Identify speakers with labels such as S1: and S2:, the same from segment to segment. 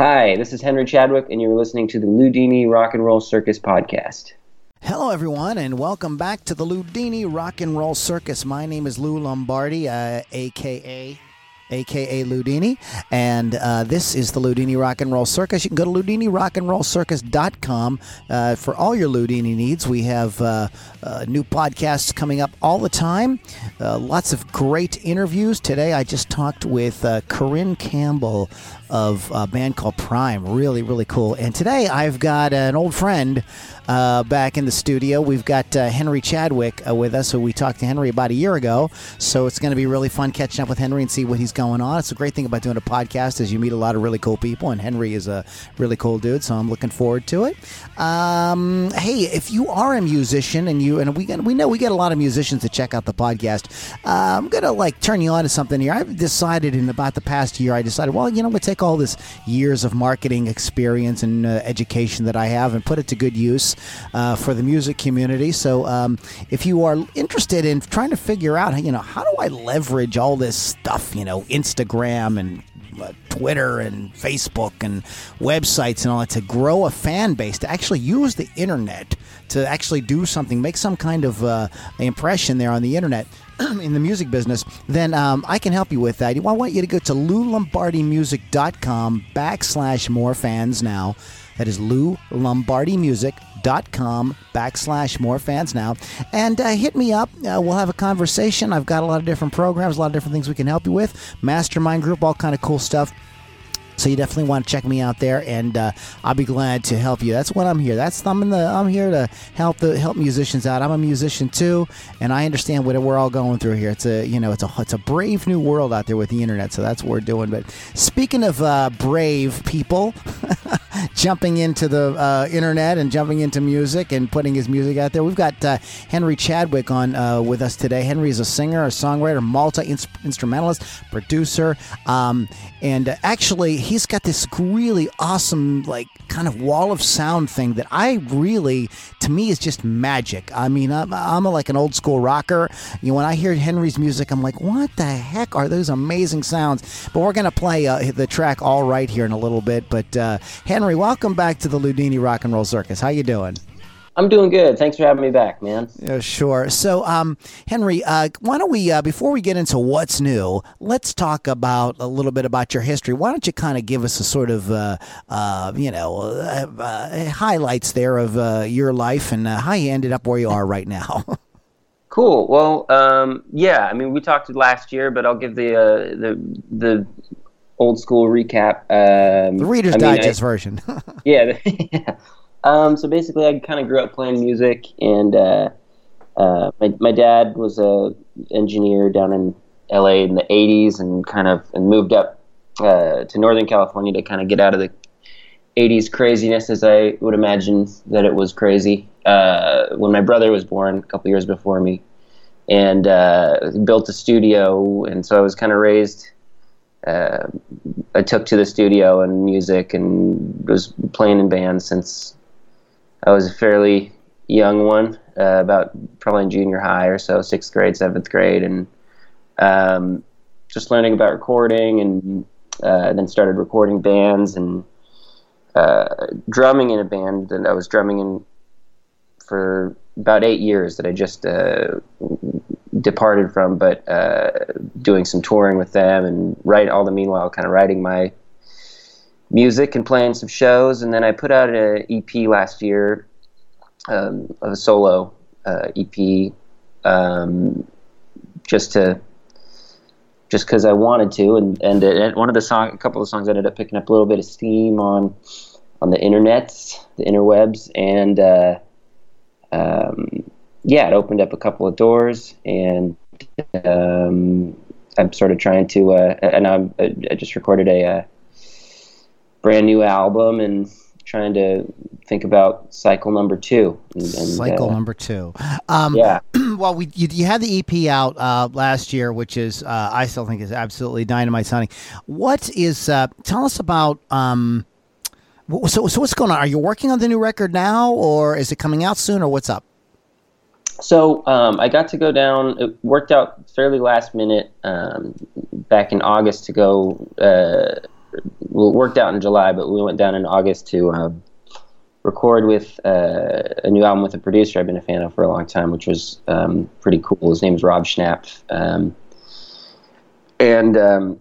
S1: Hi, this is Henry Chadwick, and you're listening to the Loudini Rock and Roll Circus podcast.
S2: Hello, everyone, and welcome back to the Loudini Rock and Roll Circus. My name is Lou Lombardi, uh, aka aka Loudini, and uh, this is the Loudini Rock and Roll Circus. You can go to loudinirockandrollcircus.com uh, for all your Ludini needs. We have uh, uh new podcasts coming up all the time, uh, lots of great interviews. Today, I just talked with uh, Corinne Campbell of a band called Prime. Really, really cool. And today, I've got an old friend uh, back in the studio. We've got uh, Henry Chadwick uh, with us, who we talked to Henry about a year ago. So it's going to be really fun catching up with Henry and see what he's going on. It's a great thing about doing a podcast is you meet a lot of really cool people, and Henry is a really cool dude. So I'm looking forward to it. Um, hey, if you are a musician and you and we we know we get a lot of musicians to check out the podcast, uh, I'm gonna like turn you on to something here. I've decided in about the past year, I decided, well, you know, I'm gonna take all this years of marketing experience and uh, education that I have and put it to good use uh, for the music community. So um, if you are interested in trying to figure out, you know, how do I leverage all this stuff, you know, Instagram and Twitter and Facebook and websites and all that to grow a fan base, to actually use the internet to actually do something, make some kind of uh, impression there on the internet in the music business, then um, I can help you with that. I want you to go to loulombardimusic.com backslash more fans now. That is Lou Lombardi Music dot com backslash more fans now and uh, hit me up uh, we'll have a conversation i've got a lot of different programs a lot of different things we can help you with mastermind group all kind of cool stuff so you definitely want to check me out there, and uh, I'll be glad to help you. That's what I'm here. That's I'm in the I'm here to help the help musicians out. I'm a musician too, and I understand what we're all going through here. It's a you know it's a it's a brave new world out there with the internet. So that's what we're doing. But speaking of uh, brave people. jumping into the uh, internet and jumping into music and putting his music out there. We've got uh, Henry Chadwick on uh, with us today. Henry is a singer, a songwriter, multi instrumentalist, producer, um, and actually he's got this really awesome like kind of wall of sound thing that I really, to me, is just magic. I mean, I'm, I'm like an old school rocker. You know, when I hear Henry's music, I'm like, what the heck are those amazing sounds? But we're gonna play uh, the track all right here in a little bit. But uh, Henry, welcome back to the Loudini Rock and Roll Circus. How you doing?
S1: I'm doing good. Thanks for having me back, man.
S2: Yeah, sure. So, um, Henry, uh, why don't we, uh, before we get into what's new, let's talk about a little bit about your history. Why don't you kind of give us a sort of, uh, uh you know, uh, uh, highlights there of your life and how you ended up where you are right now?
S1: cool. Well, um, yeah. I mean, we talked last year, but I'll give the the the old school recap. Um,
S2: the Reader's I mean, Digest I, version.
S1: yeah. yeah. Um, so basically, I kind of grew up playing music, and uh, uh, my my dad was a engineer down in L.A. in the '80s, and kind of and moved up uh, to Northern California to kind of get out of the '80s craziness, as I would imagine that it was crazy. Uh, when my brother was born, a couple years before me, and uh, built a studio, and so I was kind of raised. Uh, I took to the studio and music and was playing in bands since I was a fairly young one, uh, about probably in junior high or so, sixth grade, seventh grade, and um, just learning about recording, and uh, then started recording bands and uh, drumming in a band that I was drumming in for about eight years that I just uh, departed from, but uh, doing some touring with them and write all the meanwhile kind of writing my music and playing some shows. And then I put out an EP last year, um, a solo uh, EP, um, just to just because I wanted to, and and, it, one of the song, a couple of songs ended up picking up a little bit of steam on on the internet, the interwebs, and uh, um, yeah, it opened up a couple of doors, and um, I'm sort of trying to, uh, and I'm, I just recorded a, a uh, brand new album and trying to think about cycle number two.
S2: And, and, cycle uh, number two.
S1: Um, yeah.
S2: well, we you, you, had the EP out uh, last year, which is uh, I still think is absolutely dynamite sounding. What is? Uh, tell us about. Um, so so what's going on? Are you working on the new record now, or is it coming out soon, or what's up?
S1: So um, I got to go down. It worked out fairly last minute um, back in August to go uh, well, worked out in July, but we went down in August to uh, record with uh, a new album with a producer I've been a fan of for a long time, which was um, pretty cool. His name is Rob Schnapf. Um, and um,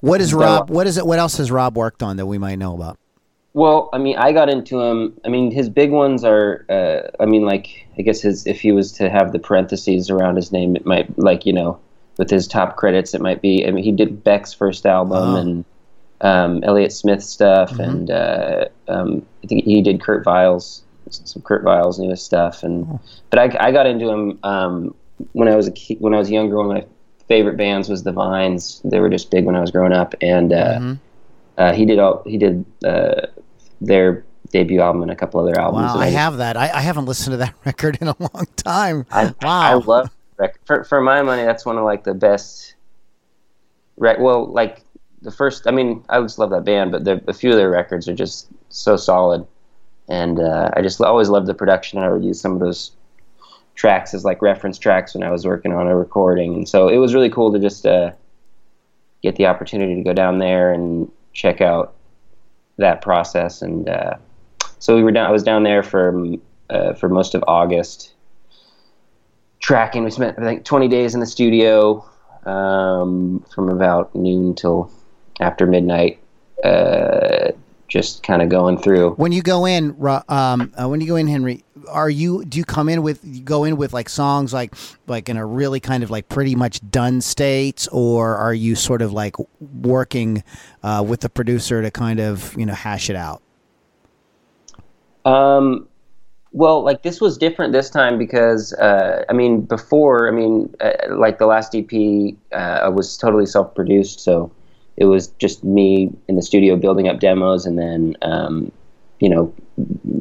S2: what is Rob? What is it? What else has Rob worked on that we might know about?
S1: Well, I mean, I got into him. I mean, his big ones are. Uh, I mean, like I guess his if he was to have the parentheses around his name, it might like you know with his top credits, it might be. I mean, he did Beck's first album oh. and um, Elliott Smith stuff, mm-hmm. and uh, um, I think he did Kurt Vile's some Kurt Vile's newest stuff. And oh. but I, I got into him um, when I was a kid, when I was younger. One of my favorite bands was the Vines. They were just big when I was growing up, and uh, mm-hmm. uh, he did all he did uh, their debut album and a couple other albums.
S2: Wow, I, I have that. I, I, haven't listened to that record in a long time.
S1: I,
S2: wow,
S1: I love that record. for for my money. That's one of like the best. Rec- well, like the first. I mean, I just love that band, but the, a few of their records are just so solid, and uh, I just always loved the production. I would use some of those tracks as like reference tracks when I was working on a recording, and so it was really cool to just uh, get the opportunity to go down there and check out that process. And uh, so we were down. I was down there for uh, for most of August tracking. We spent I think 20 days in the studio um, from about noon till after midnight, uh, just kind of going through.
S2: When you go in, um, uh, when you go in, Henry, are you do you come in with you go in with like songs like like in a really kind of like pretty much done states, or are you sort of like working uh, with the producer to kind of you know hash it out?
S1: Um, well, like this was different this time because uh, I mean before I mean uh, like the last EP uh, was totally self-produced, so it was just me in the studio building up demos and then um, you know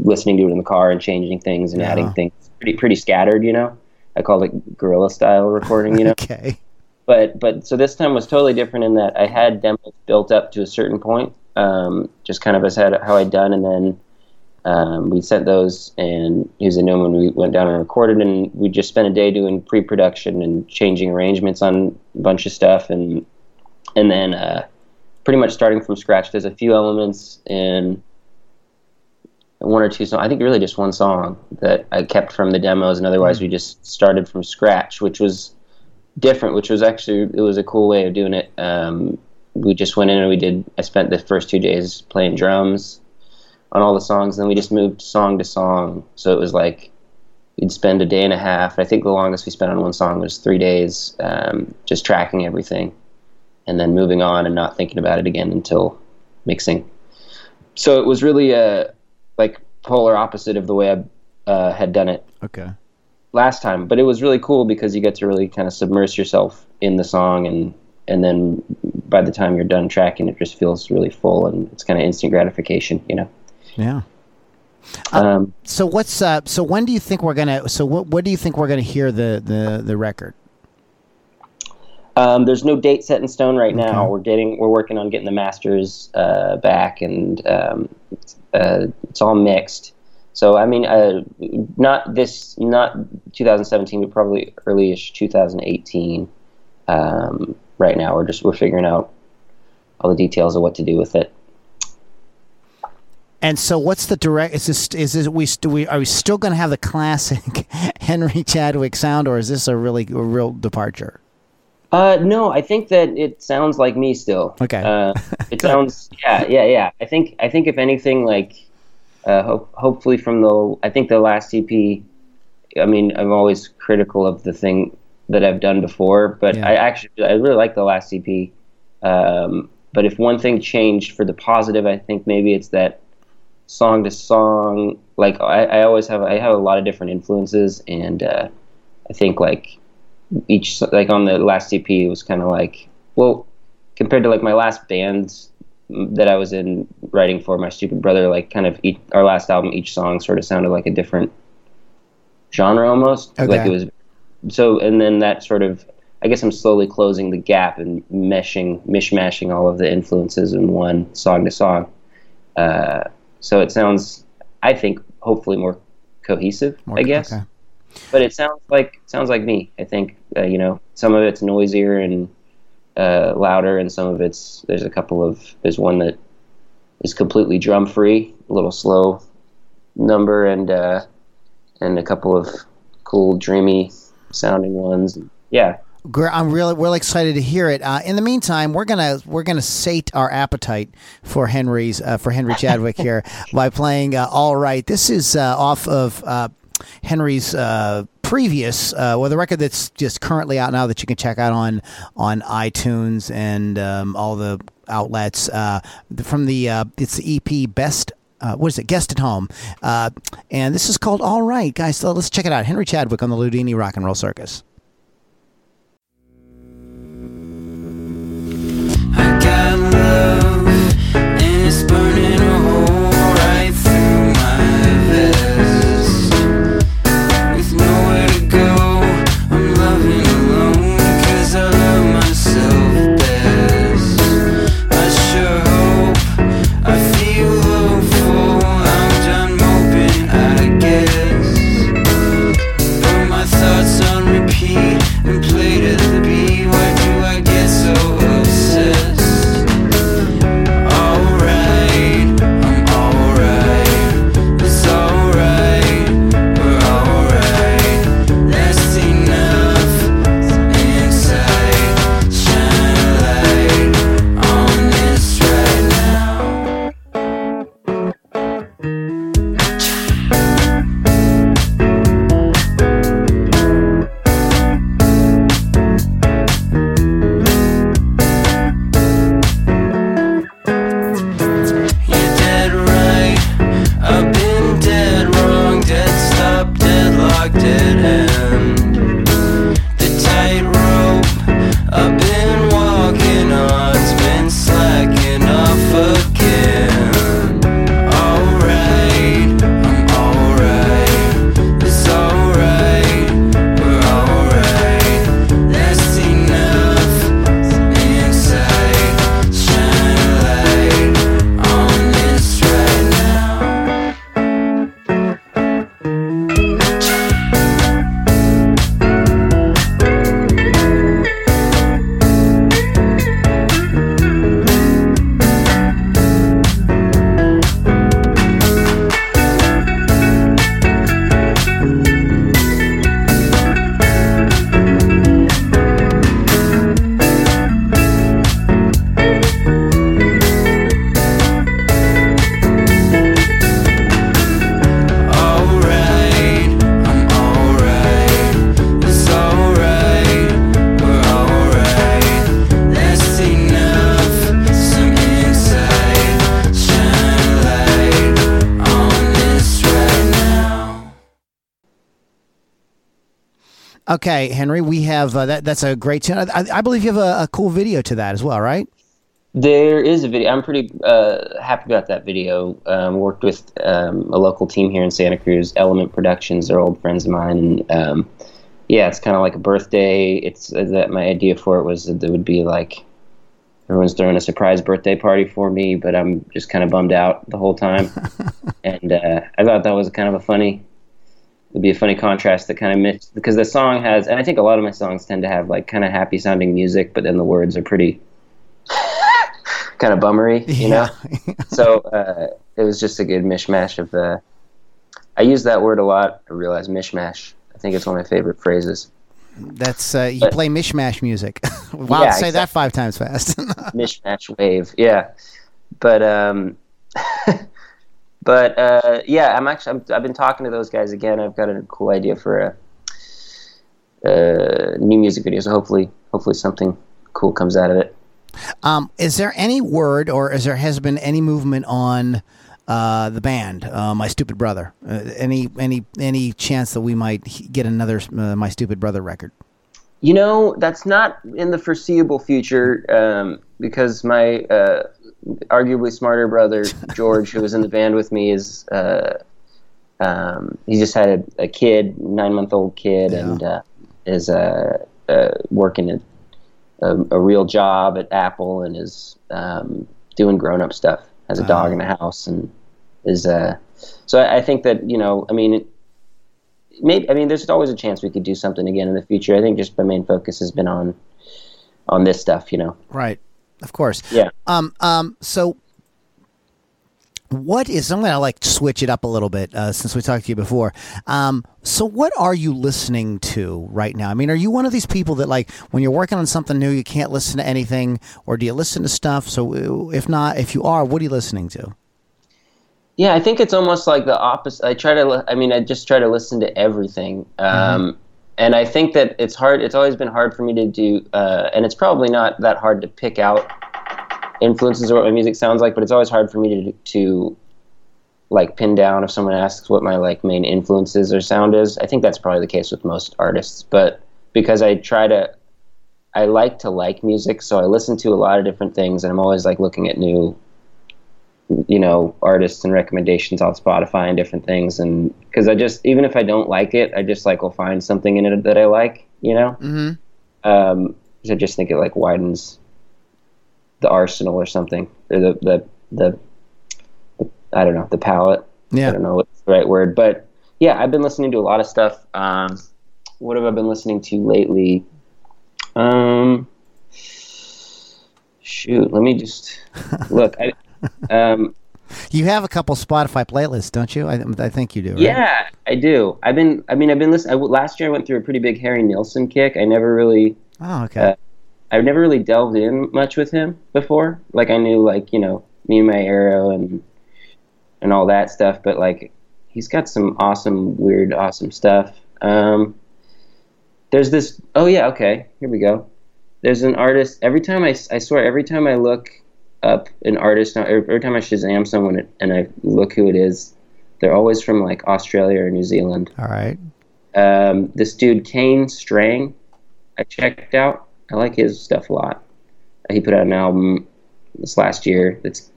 S1: listening to it in the car and changing things and yeah. adding things. Pretty pretty scattered you know? I called it guerrilla style recording you know?
S2: Okay.
S1: But but so this time was totally different in that i had demos built up to a certain point um, just kind of as how i'd done. And then um, we sent those and he was a new one we went down and recorded. And we just spent a day doing pre-production and changing arrangements on a bunch of stuff. And and then uh, pretty much starting from scratch. There's a few elements in one or two songs. I think really just one song that I kept from the demos, and otherwise mm-hmm. we just started from scratch, which was different. Which was actually it was a cool way of doing it. Um, we just went in and we did. I spent the first two days playing drums on all the songs, and then we just moved song to song. So it was like we'd spend a day and a half. I think the longest we spent on one song was three days, um, just tracking everything and then moving on and not thinking about it again until mixing. So it was really a like polar opposite of the way I uh, had done it.
S2: Okay.
S1: Last time, but it was really cool because you get to really kind of submerge yourself in the song, and and then by the time you're done tracking, it just feels really full, and it's kind of instant gratification, you know.
S2: Yeah. Uh, um, so what's uh, so when do you think we're gonna so what what do you think we're gonna hear the the the record?
S1: Um, there's no date set in stone right now. Okay. We're getting, we're working on getting the masters uh, back, and um, uh, it's all mixed. So I mean, uh, not this, not 2017, but probably early-ish 2018. Um, right now, we're just we're figuring out all the details of what to do with it.
S2: And so, what's the direct? Is this is this we, we are we still going to have the classic Henry Chadwick sound, or is this a really a real departure?
S1: Uh, no, I think that it sounds like me still.
S2: Okay.
S1: Uh, it sounds, yeah, yeah, yeah. I think, I think if anything, like, uh, ho- hopefully from the, I think the last EP. I mean, I'm always critical of the thing that I've done before, but yeah. I actually, I really like the last EP. Um, but if one thing changed for the positive, I think maybe it's that song to song. Like I, I always have, I have a lot of different influences, and uh, I think like each like on the last EP it was kind of like well compared to like my last bands that I was in writing for my stupid brother like kind of each, our last album each song sort of sounded like a different genre almost.
S2: Okay.
S1: like it was so and then that sort of I guess I'm slowly closing the gap and meshing mishmashing all of the influences in one song to song. Uh, so it sounds I think hopefully more cohesive more, I guess. okay but it sounds like sounds like me. I think uh, you know some of it's noisier and uh, louder, and some of it's there's a couple of there's one that is completely drum free, a little slow number, and uh, and a couple of cool dreamy sounding ones. Yeah,
S3: I'm really really excited to hear it. Uh, in the meantime, we're gonna we're gonna sate our appetite for Henry's uh, for Henry Chadwick here by playing uh, "All Right." This is uh, off of uh, Henry's uh, previous, well, the record that's just currently out now that you can check out on on iTunes and um, all the outlets from the it's the EP Best uh, what is it? Guest at Home. Uh, and this is called All Right, guys. So let's check it out. Henry Chadwick on the Loudini Rock and Roll Circus. Okay, Henry, we have uh, that. That's a great tune. I, I believe you have a, a, cool video to that as well, right?
S1: There is a video. I'm pretty uh, happy about that video. Um, worked with um, a local team here in Santa Cruz, Element Productions. They're old friends of mine, and um, yeah, it's kind of like a birthday. It's uh, that my idea for it was that it would be like everyone's throwing a surprise birthday party for me, but I'm just kind of bummed out the whole time. and uh, I thought that was kind of a funny would be a funny contrast that kind of missed because the song has, and I think a lot of my songs tend to have like kind of happy sounding music, but then the words are pretty kind of bummery, you know. so uh, it was just a good mishmash of the. I use that word a lot. I realize mishmash. I think it's one of my favorite phrases.
S3: That's uh, you but, play mishmash music. wow, yeah, say exactly. that five times fast.
S1: mishmash wave, yeah. But um, but uh, yeah, I'm actually i have been talking to those guys again. I've got a cool idea for a, a new music video. So hopefully, hopefully something cool comes out of it.
S3: Um, is there any word, or is there has been any movement on uh, the band, uh, My Stupid Brother? Uh, any any any chance that we might get another uh, My Stupid Brother record?
S1: You know, that's not in the foreseeable future um, because my uh, arguably smarter brother George, who was in the band with me, is uh, um, he just had a, a kid, nine month old kid, yeah. and uh, is uh, uh working a, a, a, real job at Apple and is um, doing grown up stuff. Has a dog in the house and is uh, so I, I, think that you know I mean. maybe I mean, there's always a chance we could do something again in the future. I think just my main focus has been on on this stuff, you know.
S2: Right. Of course.
S1: Yeah.
S2: Um. Um. So, what is? I'm going to like switch it up a little bit uh, since we talked to you before. Um. So, what are you listening to right now? I mean, are you one of these people that like when you're working on something new, you can't listen to anything, or do you listen to stuff? So, if not, if you are, what are you listening to?
S1: Yeah, I think it's almost like the opposite. I try to. I mean, I just try to listen to everything. Um, And I think that it's hard. It's always been hard for me to do, uh, and it's probably not that hard to pick out influences or what my music sounds like. But it's always hard for me to to like pin down if someone asks what my like main influences or sound is. I think that's probably the case with most artists. But because I try to, I like to like music, so I listen to a lot of different things, and I'm always like looking at new you know artists and recommendations on Spotify and different things. And because I just even if I don't like it I just like will find something in it that I like you know?
S2: Mm-hmm.
S1: um I just think it like widens the arsenal or something or the the the, the I don't know the palette.
S2: Yeah.
S1: I don't know what's the right word but yeah I've been listening to a lot of stuff. Um what have I been listening to lately? Um shoot let me just look. I um
S2: You have a couple Spotify playlists, don't you? I, I think you do. Right?
S1: Yeah, I do. I've been. I mean, I've been listening. Last year, I went through a pretty big Harry Nilsson kick. I never really.
S2: Oh, okay.
S1: Uh, I've never really delved in much with him before. Like I knew, like you know, me and my arrow and and all that stuff. But like, he's got some awesome, weird, awesome stuff. Um, there's this. Oh yeah, okay. Here we go. There's an artist. Every time I, I swear, every time I look up an artist, now, every time I Shazam someone and I look who it is, they're always from like Australia or New Zealand.
S2: All right.
S1: Um, this dude Kane Strang, I checked out. I like his stuff a lot. He put out an album this last year. That's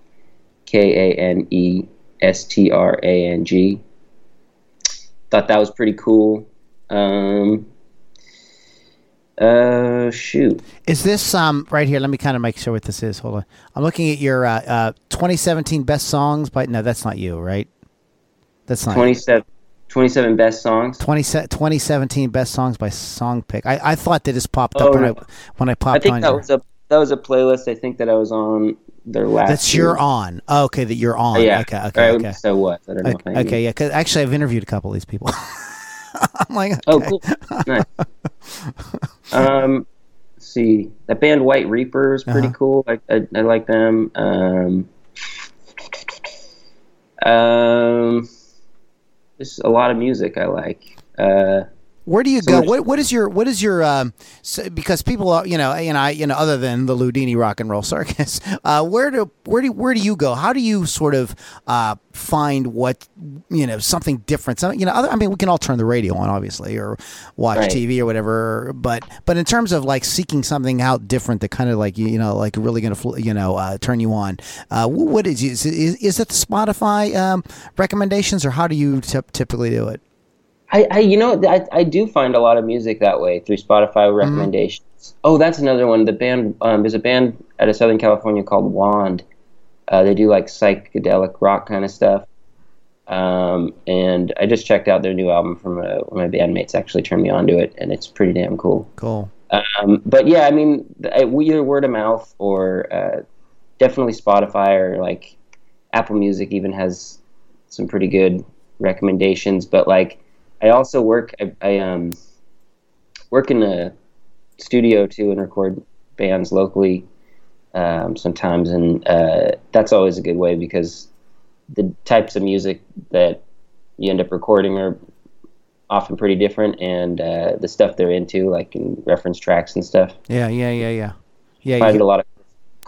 S1: K A N E S T R A N G. Thought that was pretty cool. Um, uh, shoot.
S2: Is this um right here? Let me kind of make sure what this is. Hold on. I'm looking at your uh, uh 2017 best songs, but no, that's not you, right? That's not
S1: 27, 27 best songs.
S2: 20, 2017 best songs by Song Pick. I, I thought that just popped up
S1: Oh,
S2: when
S1: no.
S2: I when I popped.
S1: I think
S2: on.
S1: that
S2: your-
S1: was a that was a playlist. I think that I was on their last.
S2: that's
S1: year.
S2: you're on. Oh, okay, that you're on.
S1: Oh, yeah.
S2: Okay. Okay. Okay.
S1: So what? I don't know.
S2: Okay, okay, yeah. Because actually, I've interviewed a couple of these people. I'm like,
S1: Oh, cool. nice. Um, let's see, that band White Reaper is pretty
S2: Uh-huh.
S1: cool. I, I I like them. Um, um, there's a lot of music I like. Uh,
S2: Where do you
S1: So
S2: go? What what is your what is your um? s because people are you know and I you know other than the Loudini Rock and Roll Circus, uh, where do where do where do you go? How do you sort of uh find what you know something different? Some, you know, other, I mean, we can all turn the radio on obviously or watch
S1: Right.
S2: TV or whatever, but but in terms of like seeking something out different that kind of like you know like really going to you know uh, turn you on, uh, what is is is, is it the Spotify um, recommendations or how do you typ typically do it?
S1: I, I you know I, I do find a lot of music that way through Spotify recommendations. Oh, that's another one. The band um, there's a band out of Southern California called Wand. Uh, they do like psychedelic rock kind of stuff. Um, and I just checked out their new album from uh, one of my bandmates. Actually, turned me on to it, and it's pretty damn cool.
S2: Cool.
S1: Um, but yeah, I mean, I- either word of mouth or uh, definitely Spotify or like Apple Music even has some pretty good recommendations. But like, I also work. I, I um work in a studio too and record bands locally um, sometimes, and uh, that's always a good way because the types of music that you end up recording are often pretty different, and uh, the stuff they're into, like in reference tracks and stuff,
S2: Yeah, yeah, yeah, yeah. Yeah, you
S1: find
S2: get-
S1: a lot of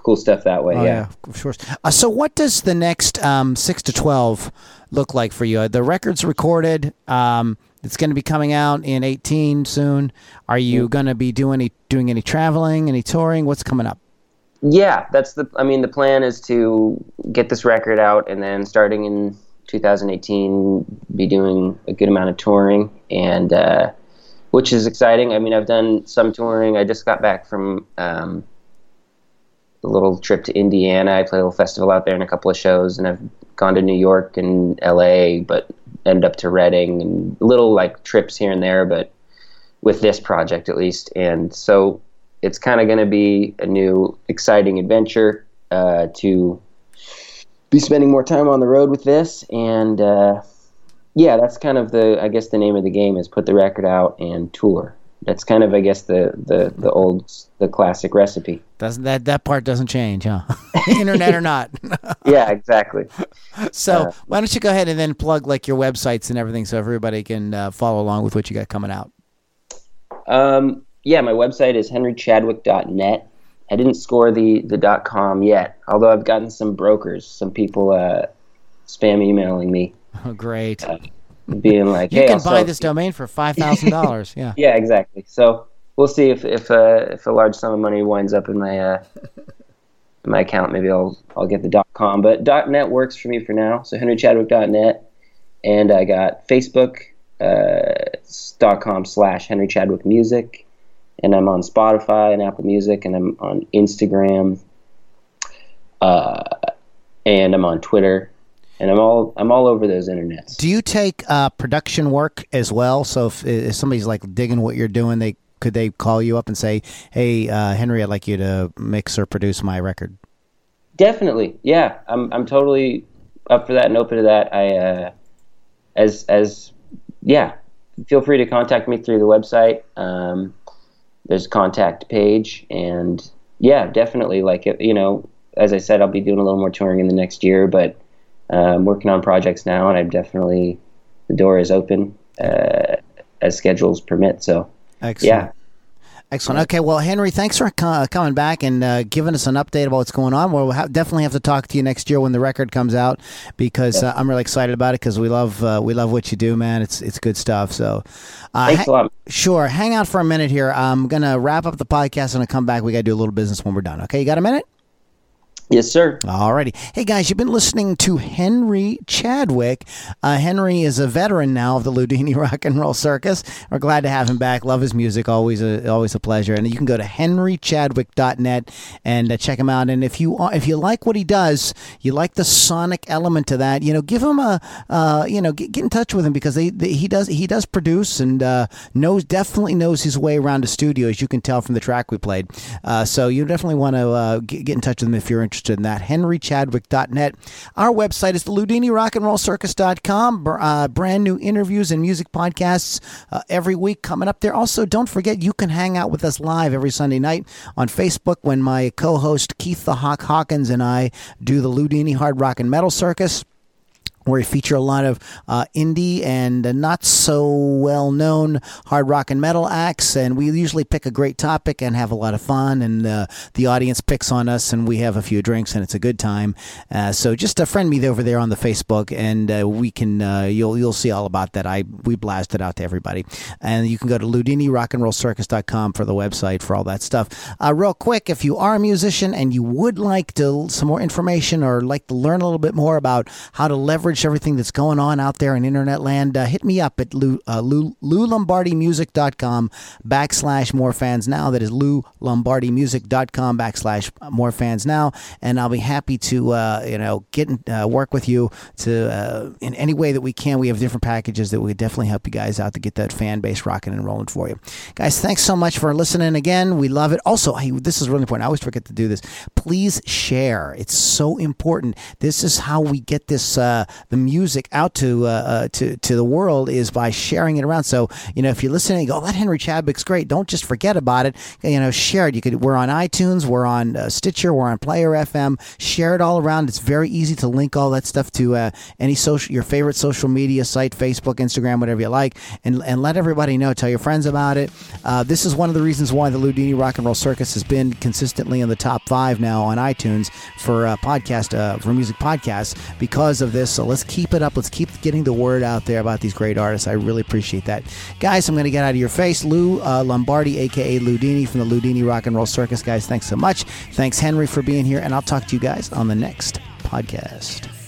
S1: cool stuff that way.
S2: Oh,
S1: yeah.
S2: of course. Uh, so, what does the next um, six to twelve look like for you? The record's recorded. Um, it's going to be coming out in eighteen soon. Are you going to be doing any doing any traveling, any touring? What's coming up?
S1: Yeah, that's the. I mean, the plan is to get this record out, and then starting in 2018, be doing a good amount of touring, and uh, which is exciting. I mean, I've done some touring. I just got back from um, a little trip to Indiana. I played a little festival out there and a couple of shows, and I've gone to New York and L.A., but end up to Reading and little like trips here and there, but with this project at least. And so it's kind of going to be a new exciting adventure uh, to be spending more time on the road with this and uh, yeah that's kind of the i guess the name of the game is put the record out and tour that's kind of i guess the the, the old the classic recipe.
S2: Doesn't that that part doesn't change huh? Internet or not.
S1: Yeah exactly.
S2: So uh, why don't you go ahead and then plug like your websites and everything so everybody can uh, follow along with what you got coming out?
S1: Um, yeah my website is henrychadwick.net I didn't score the the dot com yet, although I've gotten some brokers, some people uh, spam emailing me.
S2: Oh, great. Uh,
S1: being like,
S2: you
S1: hey,
S2: can
S1: I'll
S2: buy this domain for five thousand dollars. Yeah.
S1: yeah, exactly. So we'll see if if uh, if a large sum of money winds up in my uh, in my account. Maybe I'll I'll get the dot com, but dot net works for me for now. So henrychadwick.net, and I got Facebook uh, dot com slash Henry Chadwick Music and I'm on Spotify and Apple Music, and I'm on Instagram, uh, and I'm on Twitter, and I'm all I'm all over those internets.
S2: Do you take uh, production work as well? So if, if, somebody's like digging what you're doing, they could they call you up and say, "Hey, uh, Henry, I'd like you to mix or produce my record."
S1: Definitely, yeah. I'm I'm totally up for that and open to that. I uh, as as yeah, feel free to contact me through the website. Um, there's a contact page and yeah definitely like you know as i said i'll be doing a little more touring in the next year but i'm working on projects now and i'm definitely the door is open uh, as schedules permit so
S2: Excellent.
S1: yeah
S2: Excellent. Okay. Well, Henry, thanks for co- coming back and uh, giving us an update about what's going on. We'll ha- definitely have to talk to you next year when the record comes out because uh, I'm really excited about it because we love uh, we love what you do, man. It's it's good stuff. So,
S1: uh, thanks ha- a lot.
S2: Sure. Hang out for a minute here. I'm gonna wrap up the podcast and I come back. We got to do a little business when we're done. Okay. You got a minute?
S1: Yes, sir.
S2: Alrighty. Hey, guys, you've been listening to Henry Chadwick. Uh, Henry is a veteran now of the Loudini Rock and Roll Circus. We're glad to have him back. Love his music. Always a, always a pleasure. And you can go to henrychadwick.net and uh, check him out. And if you if you like what he does, you like the sonic element to that, you know, give him a, uh, you know, get, get in touch with him because they, they, he does he does produce and uh, knows definitely knows his way around the studio, as you can tell from the track we played. Uh, so you definitely want to uh, get, get in touch with him if you're interested interested in that, henrychadwick.net. Our website is the Loudini Rock and Roll Circus.com. Uh, brand new interviews and music podcasts uh, every week coming up there. Also, don't forget you can hang out with us live every Sunday night on Facebook when my co host Keith the Hawk Hawkins and I do the Loudini Hard Rock and Metal Circus where we feature a lot of uh, indie and uh, not so well known hard rock and metal acts. And we usually pick a great topic and have a lot of fun. And uh, the audience picks on us, and we have a few drinks, and it's a good time. Uh, so just uh, friend me over there on the Facebook, and uh, we can you'll you'll see all about that. I we blast it out to everybody, and you can go to LoudiniRockAndRollCircus.com for the website for all that stuff. real quick, if you are a musician and you would like to some more information or like to learn a little bit more about how to leverage everything that's going on out there in internet land, uh, hit me up at Lou, uh, Lou, LouLombardiMusic.com backslash more fans now. That is LouLombardiMusic.com backslash more fans now. And I'll be happy to, uh, you know, get uh, work with you to, uh, in any way that we can. We have different packages that we definitely help you guys out to get that fan base rocking and rolling for you. Guys, thanks so much for listening again. We love it. Also, hey, this is really important. I always forget to do this. Please share. It's so important. This is how we get this, uh, the music out to uh, uh, to to the world is by sharing it around. So you know, if you're listening, go, oh, that Henry Chadwick's great. Don't just forget about it. You know, share it. You could. We're on iTunes. We're on uh, Stitcher. We're on Player FM. Share it all around. It's very easy to link all that stuff to uh, any social your favorite social media site, Facebook, Instagram, whatever you like, and and let everybody know. Tell your friends about it. Uh, this is one of the reasons why the Loudini Rock and Roll Circus has been consistently in the top five now on iTunes for uh, podcast for music podcasts because of this. So let's keep it up. Let's keep getting the word out there about these great artists. I really appreciate that. Guys, I'm going to get out of your face. Lou uh, Lombardi, aka Loudini from the Loudini Rock and Roll Circus. Guys, thanks so much. Thanks, Henry, for being here. And I'll talk to you guys on the next podcast.